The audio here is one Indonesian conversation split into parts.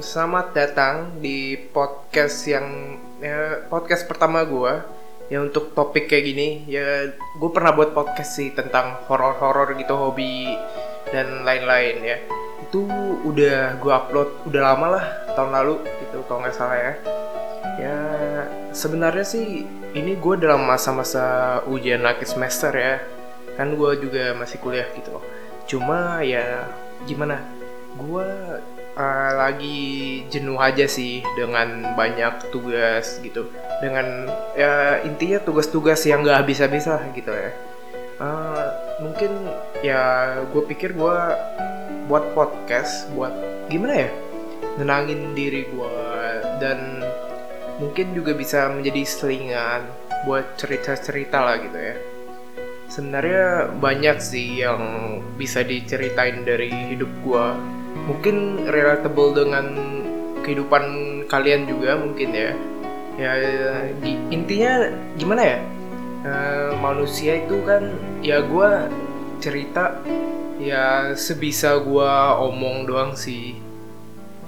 selamat datang di podcast yang ya, podcast pertama gue ya untuk topik kayak gini. Ya gue pernah buat podcast sih tentang horor-horor gitu hobi dan lain-lain ya. Itu udah gue upload udah lama lah tahun lalu gitu kalau nggak salah ya. Ya sebenarnya sih ini gue dalam masa-masa ujian akhir semester ya. Kan gue juga masih kuliah gitu. Cuma ya gimana? Gue uh, lagi jenuh aja sih dengan banyak tugas gitu. Dengan ya intinya tugas-tugas yang nggak habis-habis lah gitu ya. Uh, mungkin ya gue pikir gue buat podcast buat gimana ya? Nenangin diri gue dan mungkin juga bisa menjadi selingan buat cerita-cerita lah gitu ya. Sebenarnya banyak sih yang bisa diceritain dari hidup gue mungkin relatable dengan kehidupan kalian juga mungkin ya. Ya intinya gimana ya? E, manusia itu kan ya gue cerita ya sebisa gue omong doang sih.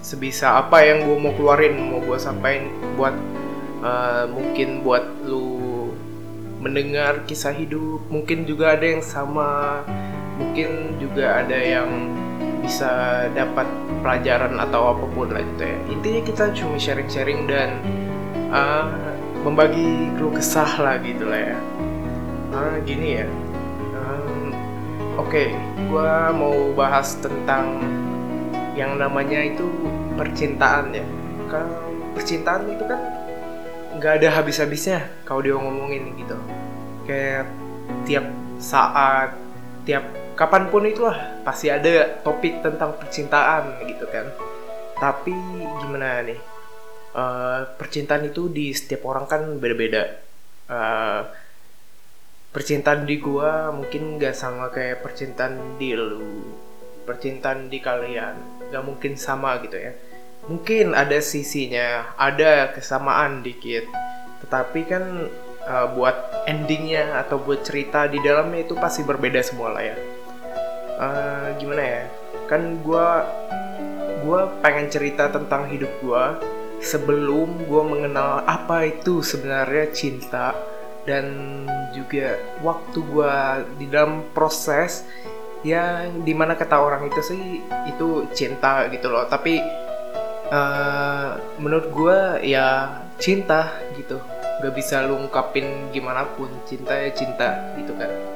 Sebisa apa yang gue mau keluarin mau gue sampaikan buat uh, mungkin buat lu mendengar kisah hidup. Mungkin juga ada yang sama mungkin juga ada yang bisa dapat pelajaran atau apa pun lah gitu ya. Intinya kita cuma sharing-sharing dan uh, membagi keluh kesah lah gitu lah ya. Uh, gini ya. Um, oke okay, gue mau bahas tentang yang namanya itu percintaan ya. Kalau percintaan itu kan nggak ada habis-habisnya kalau dia ngomongin gitu. Kayak tiap saat tiap kapan pun itulah pasti ada topik tentang percintaan gitu kan. Tapi gimana nih? Uh, percintaan itu di setiap orang kan beda-beda. Uh, percintaan di gua mungkin gak sama kayak percintaan di lu. Percintaan di kalian gak mungkin sama gitu ya. Mungkin ada sisinya ada kesamaan dikit. Tetapi kan uh, buat endingnya atau buat cerita di dalamnya itu pasti berbeda semua lah ya uh, gimana ya? Kan gue gue pengen cerita tentang hidup gue sebelum gue mengenal apa itu sebenarnya cinta dan juga waktu gue di dalam proses yang di mana kata orang itu sih itu cinta gitu loh. Tapi uh, menurut gue ya cinta gitu. Gak bisa lu ungkapin gimana pun cinta ya cinta gitu kan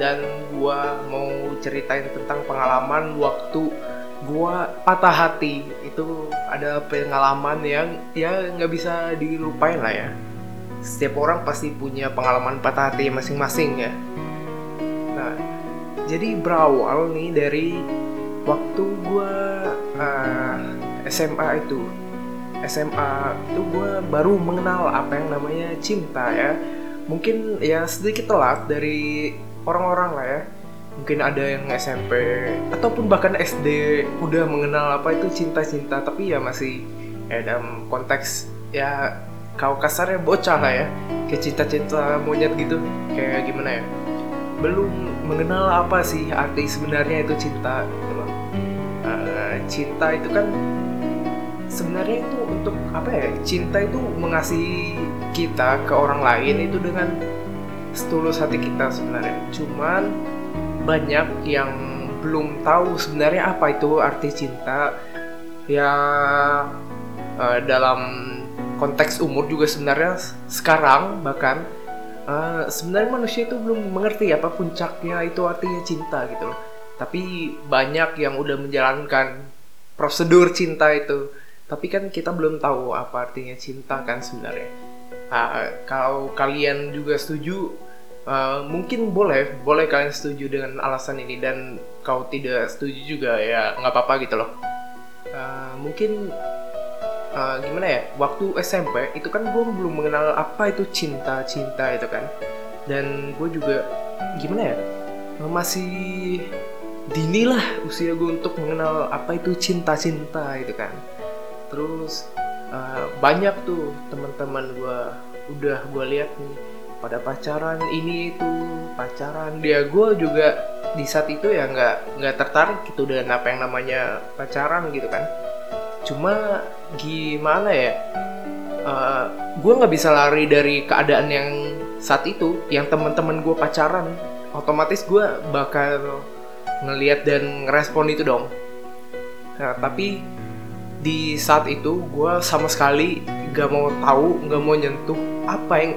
dan gua mau ceritain tentang pengalaman waktu gua patah hati. Itu ada pengalaman yang ya nggak bisa dilupain lah ya. Setiap orang pasti punya pengalaman patah hati masing-masing ya. Nah jadi berawal nih dari waktu gua uh, SMA itu. SMA itu gue baru mengenal apa yang namanya cinta ya. Mungkin ya sedikit telat dari orang-orang lah ya. Mungkin ada yang SMP ataupun bahkan SD udah mengenal apa itu cinta-cinta tapi ya masih ya dalam konteks ya kau kasarnya bocah lah ya. Kayak cinta-cinta monyet gitu kayak gimana ya? Belum mengenal apa sih arti sebenarnya itu cinta gitu loh. Uh, cinta itu kan sebenarnya itu untuk apa ya cinta itu mengasihi kita ke orang lain itu dengan setulus hati kita sebenarnya. Cuman banyak yang belum tahu sebenarnya apa itu arti cinta. Ya uh, dalam konteks umur juga sebenarnya sekarang bahkan uh, sebenarnya manusia itu belum mengerti apa puncaknya itu artinya cinta gitu loh. Tapi banyak yang udah menjalankan prosedur cinta itu. Tapi kan kita belum tahu apa artinya cinta kan sebenarnya. Uh, kalau kalian juga setuju uh, mungkin boleh boleh kalian setuju dengan alasan ini dan kau tidak setuju juga ya nggak apa-apa gitu loh. Uh, mungkin uh, gimana ya waktu SMP itu kan gue belum mengenal apa itu cinta cinta itu kan. Dan gue juga gimana ya masih dini lah usia gue untuk mengenal apa itu cinta cinta itu kan. Terus uh, banyak tuh teman-teman gue udah gue lihat nih pada pacaran ini itu pacaran dia gue juga di saat itu ya nggak nggak tertarik gitu dengan apa yang namanya pacaran gitu kan. Cuma gimana ya uh, gue nggak bisa lari dari keadaan yang saat itu yang teman-teman gue pacaran. Otomatis gue bakal ngeliat dan ngerespon itu dong. Nah, tapi di saat itu gue sama sekali gak mau tahu gak mau nyentuh apa yang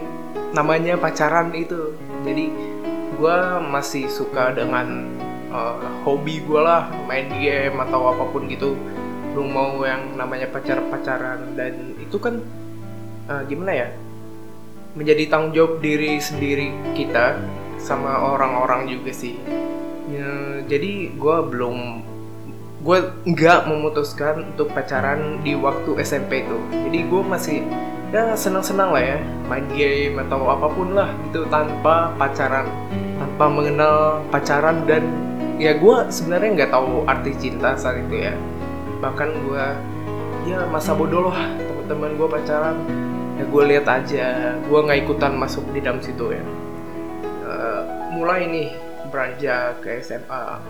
namanya pacaran itu. Jadi gue masih suka dengan uh, hobi gue lah main game atau apa pun gitu. Belum mau yang namanya pacar pacaran dan itu kan uh, gimana ya menjadi tanggung jawab diri sendiri kita sama orang-orang juga sih. Ya, jadi gue belum gue nggak memutuskan untuk pacaran di waktu SMP itu. Jadi gue masih ya senang-senang lah ya main game atau apa pun lah gitu tanpa pacaran. Tanpa mengenal pacaran dan ya gue sebenarnya nggak tahu arti cinta saat itu ya. Bahkan gue ya masa bodoh lah teman-teman gue pacaran. Ya gue lihat aja gue nggak ikutan masuk di dalam situ ya. Uh, mulai nih beranjak ke SMA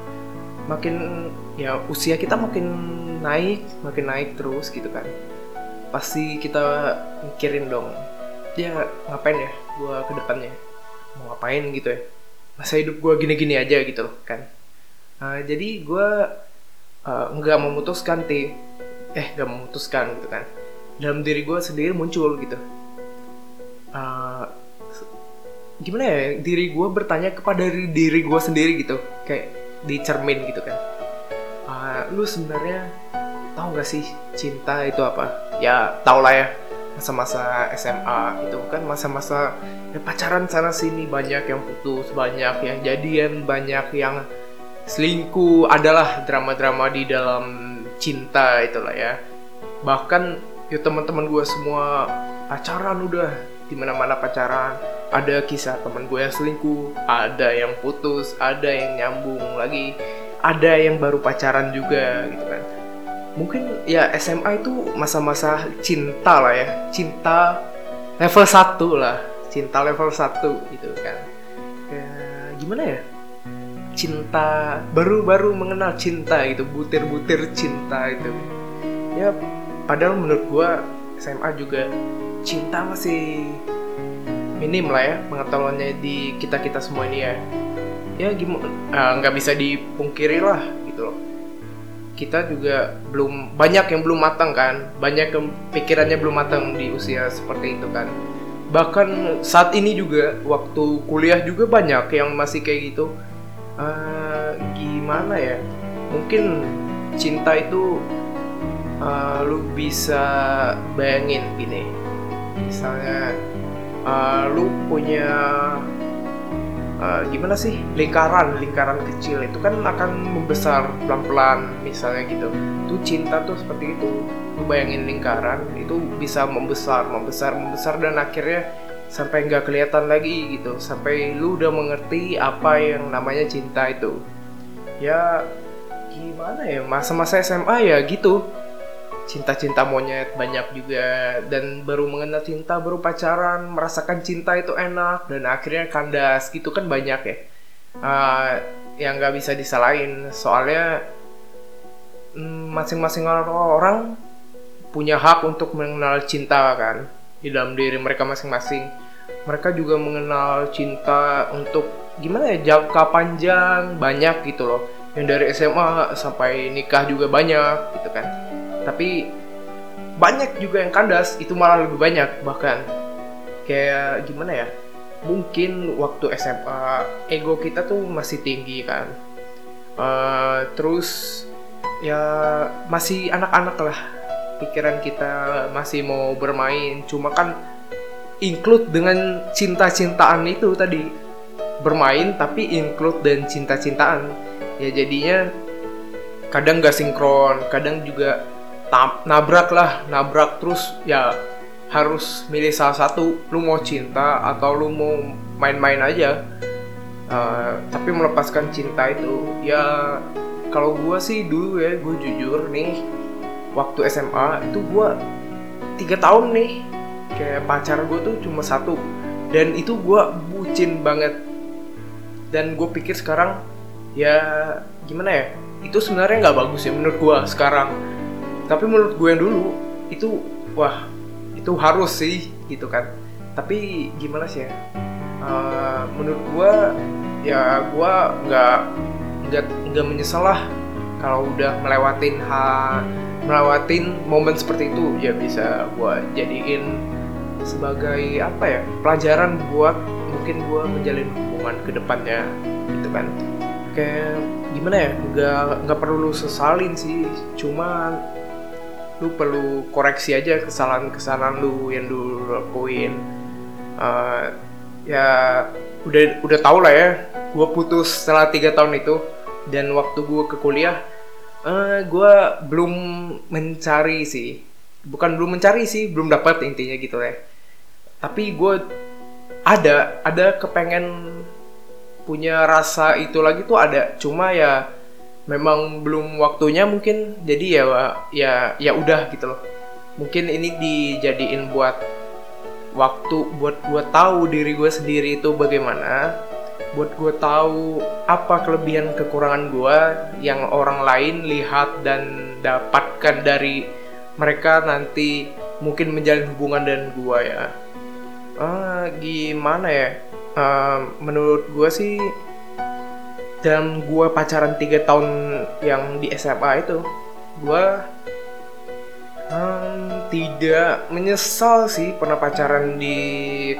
makin ya usia kita makin naik makin naik terus gitu kan pasti kita mikirin dong ya ngapain ya gue ke depannya? Mau ngapain gitu ya? Masa hidup gue gini-gini aja gitu loh kan. Uh, jadi gue uh, nggak memutuskan ti eh nggak memutuskan gitu kan. Dalam diri gue sendiri muncul gitu. Uh, gimana ya diri gue bertanya kepada diri, gue sendiri gitu kayak di cermin gitu kan. Uh, lu sebenarnya tahu gak sih cinta itu apa ya tau lah ya masa-masa SMA itu kan masa-masa ya pacaran sana sini banyak yang putus banyak yang jadian banyak yang selingkuh adalah drama-drama di dalam cinta itulah ya. Bahkan ya teman-teman gue semua pacaran udah di mana-mana pacaran. Ada kisah teman gue yang selingkuh ada yang putus ada yang nyambung lagi ada yang baru pacaran juga gitu kan mungkin ya SMA itu masa-masa cinta lah ya. Cinta level 1 lah. Cinta level 1 gitu kan. Ya, gimana ya? Cinta baru-baru mengenal cinta gitu butir-butir cinta itu. Ya padahal menurut gue SMA juga cinta masih minim lah ya pengetahuannya di kita kita semua ini ya. Ya gimana? Eh, nggak uh, bisa dipungkiri lah kita juga belum banyak yang belum matang kan. Banyak yang pikirannya belum matang di usia seperti itu kan. Bahkan saat ini juga waktu kuliah juga banyak yang masih kayak gitu. Uh, gimana ya? Mungkin cinta itu uh, lu bisa bayangin gini. Misalnya uh, lu punya uh, gimana sih? Lingkaran lingkaran kecil itu kan akan membesar pelan-pelan misalnya gitu. Tuh cinta tuh seperti itu. Lu bayangin lingkaran itu bisa membesar membesar membesar dan akhirnya sampai nggak kelihatan lagi gitu. Sampai lu udah mengerti apa yang namanya cinta itu. Ya gimana ya? Masa-masa SMA ya gitu cinta-cinta monyet banyak juga. Dan baru mengenal cinta baru pacaran merasakan cinta itu enak. Dan akhirnya kandas gitu kan banyak ya. Uh, yang nggak bisa disalahin. Soalnya mm, masing-masing orang punya hak untuk mengenal cinta kan di dalam diri mereka masing-masing. Mereka juga mengenal cinta untuk gimana ya jangka panjang banyak gitu loh. Yang dari SMA sampai nikah juga banyak gitu kan tapi banyak juga yang kandas itu malah lebih banyak bahkan. Kayak gimana ya? Mungkin waktu SMA ego kita tuh masih tinggi kan. Uh, terus ya masih anak-anak lah. Pikiran kita masih mau bermain. Cuma kan include dengan cinta-cintaan itu tadi. Bermain tapi include dan cinta-cintaan. Ya jadinya kadang gak sinkron kadang juga nabrak lah nabrak terus ya harus milih salah satu. Lu mau cinta atau lu mau main-main aja. Uh, tapi melepaskan cinta itu ya kalau gue sih dulu ya gue jujur nih waktu SMA itu gue tiga tahun nih kayak pacar gue tuh cuma satu. Dan itu gue bucin banget. Dan gue pikir sekarang ya gimana ya itu sebenarnya nggak bagus ya menurut gue sekarang tapi menurut gue yang dulu itu wah itu harus sih gitu kan. Tapi gimana sih ya? Uh, menurut gue ya gue nggak nggak nggak menyesal lah kalau udah melewatin ha melewatin momen seperti itu ya bisa gue jadiin sebagai apa ya pelajaran buat mungkin gue menjalin hubungan ke depannya gitu kan. Kayak gimana ya nggak nggak perlu lu sesalin sih cuma lu perlu koreksi aja kesalahan-kesalahan lu yang dulu lakuin. Uh, ya udah udah tau lah ya gue putus setelah tiga tahun itu. Dan waktu gue ke kuliah uh, eh, gue belum mencari sih. Bukan belum mencari sih belum dapat intinya gitu ya. Tapi gue ada ada kepengen punya rasa itu lagi tuh ada. Cuma ya memang belum waktunya mungkin jadi ya ya ya udah gitu loh. Mungkin ini dijadiin buat waktu buat gue tahu diri gue sendiri itu bagaimana buat gue tahu apa kelebihan kekurangan gue yang orang lain lihat dan dapatkan dari mereka nanti mungkin menjalin hubungan dengan gue ya. Uh, gimana ya? Uh, menurut gue sih dan gue pacaran tiga tahun yang di SMA itu gue um, tidak menyesal sih pernah pacaran di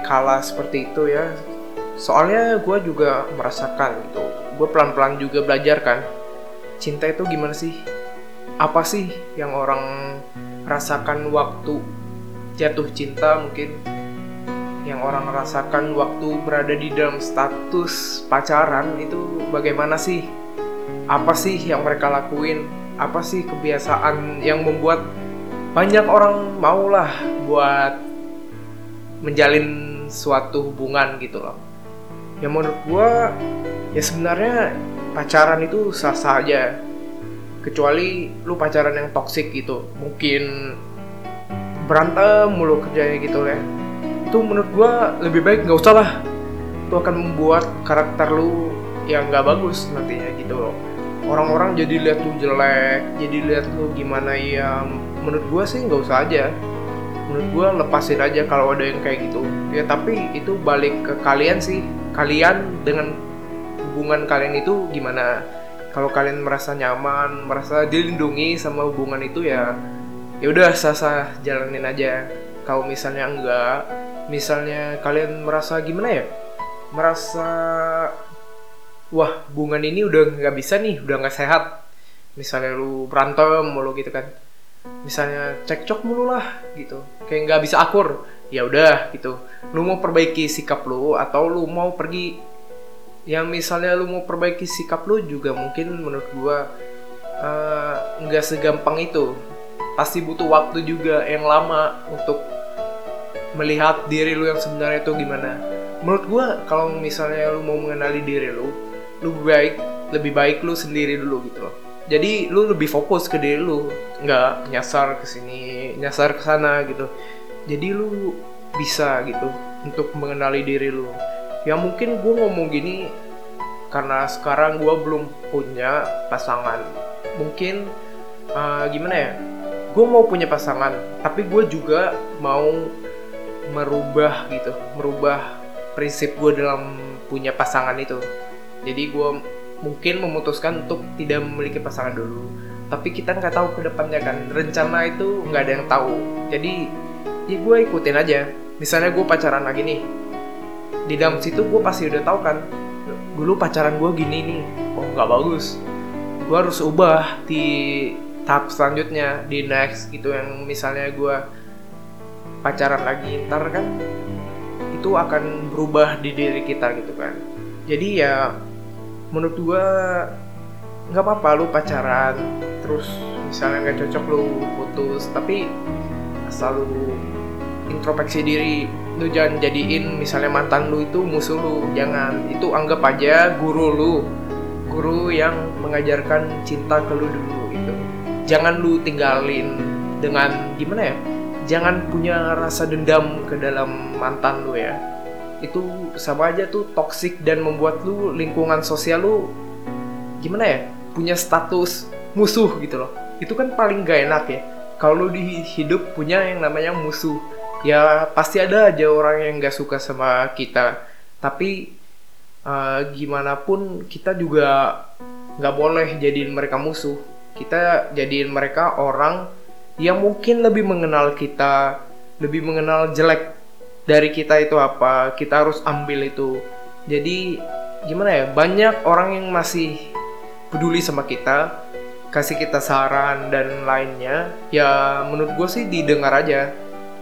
kala seperti itu ya. Soalnya gue juga merasakan gitu gue pelan-pelan juga belajar kan cinta itu gimana sih? Apa sih yang orang rasakan waktu jatuh cinta mungkin yang orang rasakan waktu berada di dalam status pacaran itu bagaimana sih? Apa sih yang mereka lakuin? Apa sih kebiasaan yang membuat banyak orang maulah buat menjalin suatu hubungan gitu loh? Ya menurut gue ya sebenarnya pacaran itu sah-sah aja. Kecuali lu pacaran yang toksik gitu. Mungkin berantem mulu kerjanya gitu ya itu menurut gue lebih baik nggak usah lah. Itu akan membuat karakter lu yang nggak bagus nantinya gitu loh. Orang-orang jadi lihat lu jelek jadi lihat lu gimana ya menurut gue sih nggak usah aja. Menurut gue lepasin aja kalau ada yang kayak gitu. Ya tapi itu balik ke kalian sih. Kalian dengan hubungan kalian itu gimana? Kalau kalian merasa nyaman merasa dilindungi sama hubungan itu ya ya udah sah-sah jalanin aja. Kalau misalnya enggak misalnya kalian merasa gimana ya? Merasa wah hubungan ini udah nggak bisa nih udah nggak sehat. Misalnya lu berantem mulu gitu kan. Misalnya cekcok mulu lah gitu. Kayak nggak bisa akur. Ya udah gitu. Lu mau perbaiki sikap lu atau lu mau pergi yang misalnya lu mau perbaiki sikap lu juga mungkin menurut gua eh, nggak uh, segampang itu. Pasti butuh waktu juga yang lama untuk melihat diri lu yang sebenarnya itu gimana. Menurut gua kalau misalnya lu mau mengenali diri lu lu baik lebih baik lu sendiri dulu gitu loh. Jadi lu lebih fokus ke diri lu nggak nyasar ke sini nyasar ke sana gitu. Jadi lu bisa gitu untuk mengenali diri lu. Ya mungkin gue ngomong gini karena sekarang gue belum punya pasangan. Mungkin uh, gimana ya? Gue mau punya pasangan tapi gue juga mau merubah gitu merubah prinsip gue dalam punya pasangan itu. Jadi gue mungkin memutuskan untuk tidak memiliki pasangan dulu. Tapi kita nggak tahu ke depannya kan rencana itu nggak ada yang tahu. Jadi ya gue ikutin aja. Misalnya gue pacaran lagi nih. Di dalam situ gue pasti udah tahu kan dulu pacaran gue gini nih. Oh nggak bagus. Gue harus ubah di tahap selanjutnya di next gitu yang misalnya gue pacaran lagi ntar kan itu akan berubah di diri kita gitu kan. Jadi ya menurut gue nggak apa-apa lu pacaran terus misalnya nggak cocok lu putus tapi asal lu introspeksi diri lu jangan jadiin misalnya mantan lu itu musuh lu jangan. Itu anggap aja guru lu guru yang mengajarkan cinta ke lu dulu itu jangan lu tinggalin dengan gimana ya jangan punya rasa dendam ke dalam mantan lu ya. Itu sama aja tuh toxic dan membuat lu lingkungan sosial lu gimana ya punya status musuh gitu loh. Itu kan paling gak enak ya. Kalau di hidup punya yang namanya musuh ya pasti ada aja orang yang nggak suka sama kita. Tapi uh, gimana pun kita juga nggak boleh jadiin mereka musuh. Kita jadiin mereka orang yang mungkin lebih mengenal kita lebih mengenal jelek dari kita itu apa kita harus ambil itu. Jadi gimana ya banyak orang yang masih peduli sama kita kasih kita saran dan lainnya. Ya menurut gue sih didengar aja.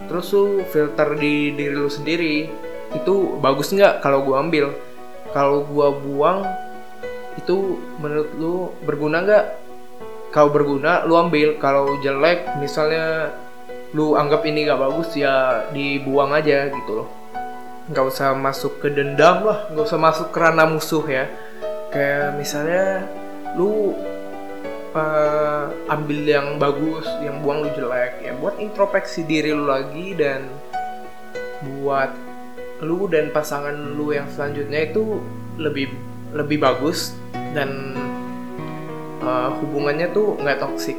Terus lu filter di diri lu sendiri itu bagus nggak kalau gue ambil? Kalau gue buang itu menurut lu berguna nggak kalau berguna lu ambil. Kalau jelek misalnya lu anggap ini gak bagus ya dibuang aja gitu loh. Nggak usah masuk ke dendam lah nggak usah masuk ke ranah musuh ya. Kayak misalnya lu uh, ambil yang bagus yang buang lu jelek ya buat introspeksi diri lu lagi dan buat lu dan pasangan lu yang selanjutnya itu lebih lebih bagus dan uh, hubungannya tuh nggak toksik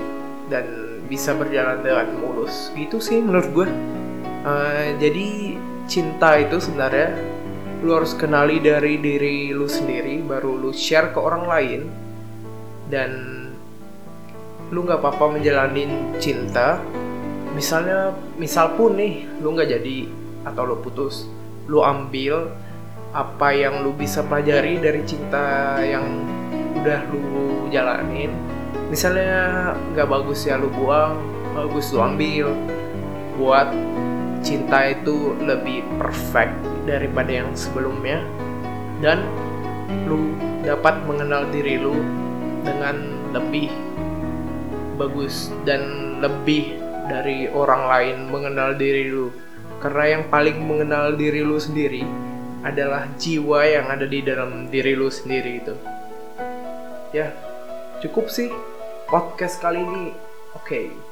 dan bisa berjalan dengan mulus. Gitu sih menurut gue uh, jadi cinta itu sebenarnya lu harus kenali dari diri lu sendiri baru lu share ke orang lain dan lu nggak apa-apa menjalanin cinta. Misalnya misal pun nih lu nggak jadi atau lu putus lu ambil apa yang lu bisa pelajari dari cinta yang udah lu jalanin misalnya nggak bagus ya lu buang bagus lu ambil. Buat cinta itu lebih perfect daripada yang sebelumnya. Dan lu dapat mengenal diri lu dengan lebih bagus dan lebih dari orang lain mengenal diri lu. Karena yang paling mengenal diri lu sendiri adalah jiwa yang ada di dalam diri lu sendiri itu. Ya, cukup sih podcast kali ini. Oke. Okay.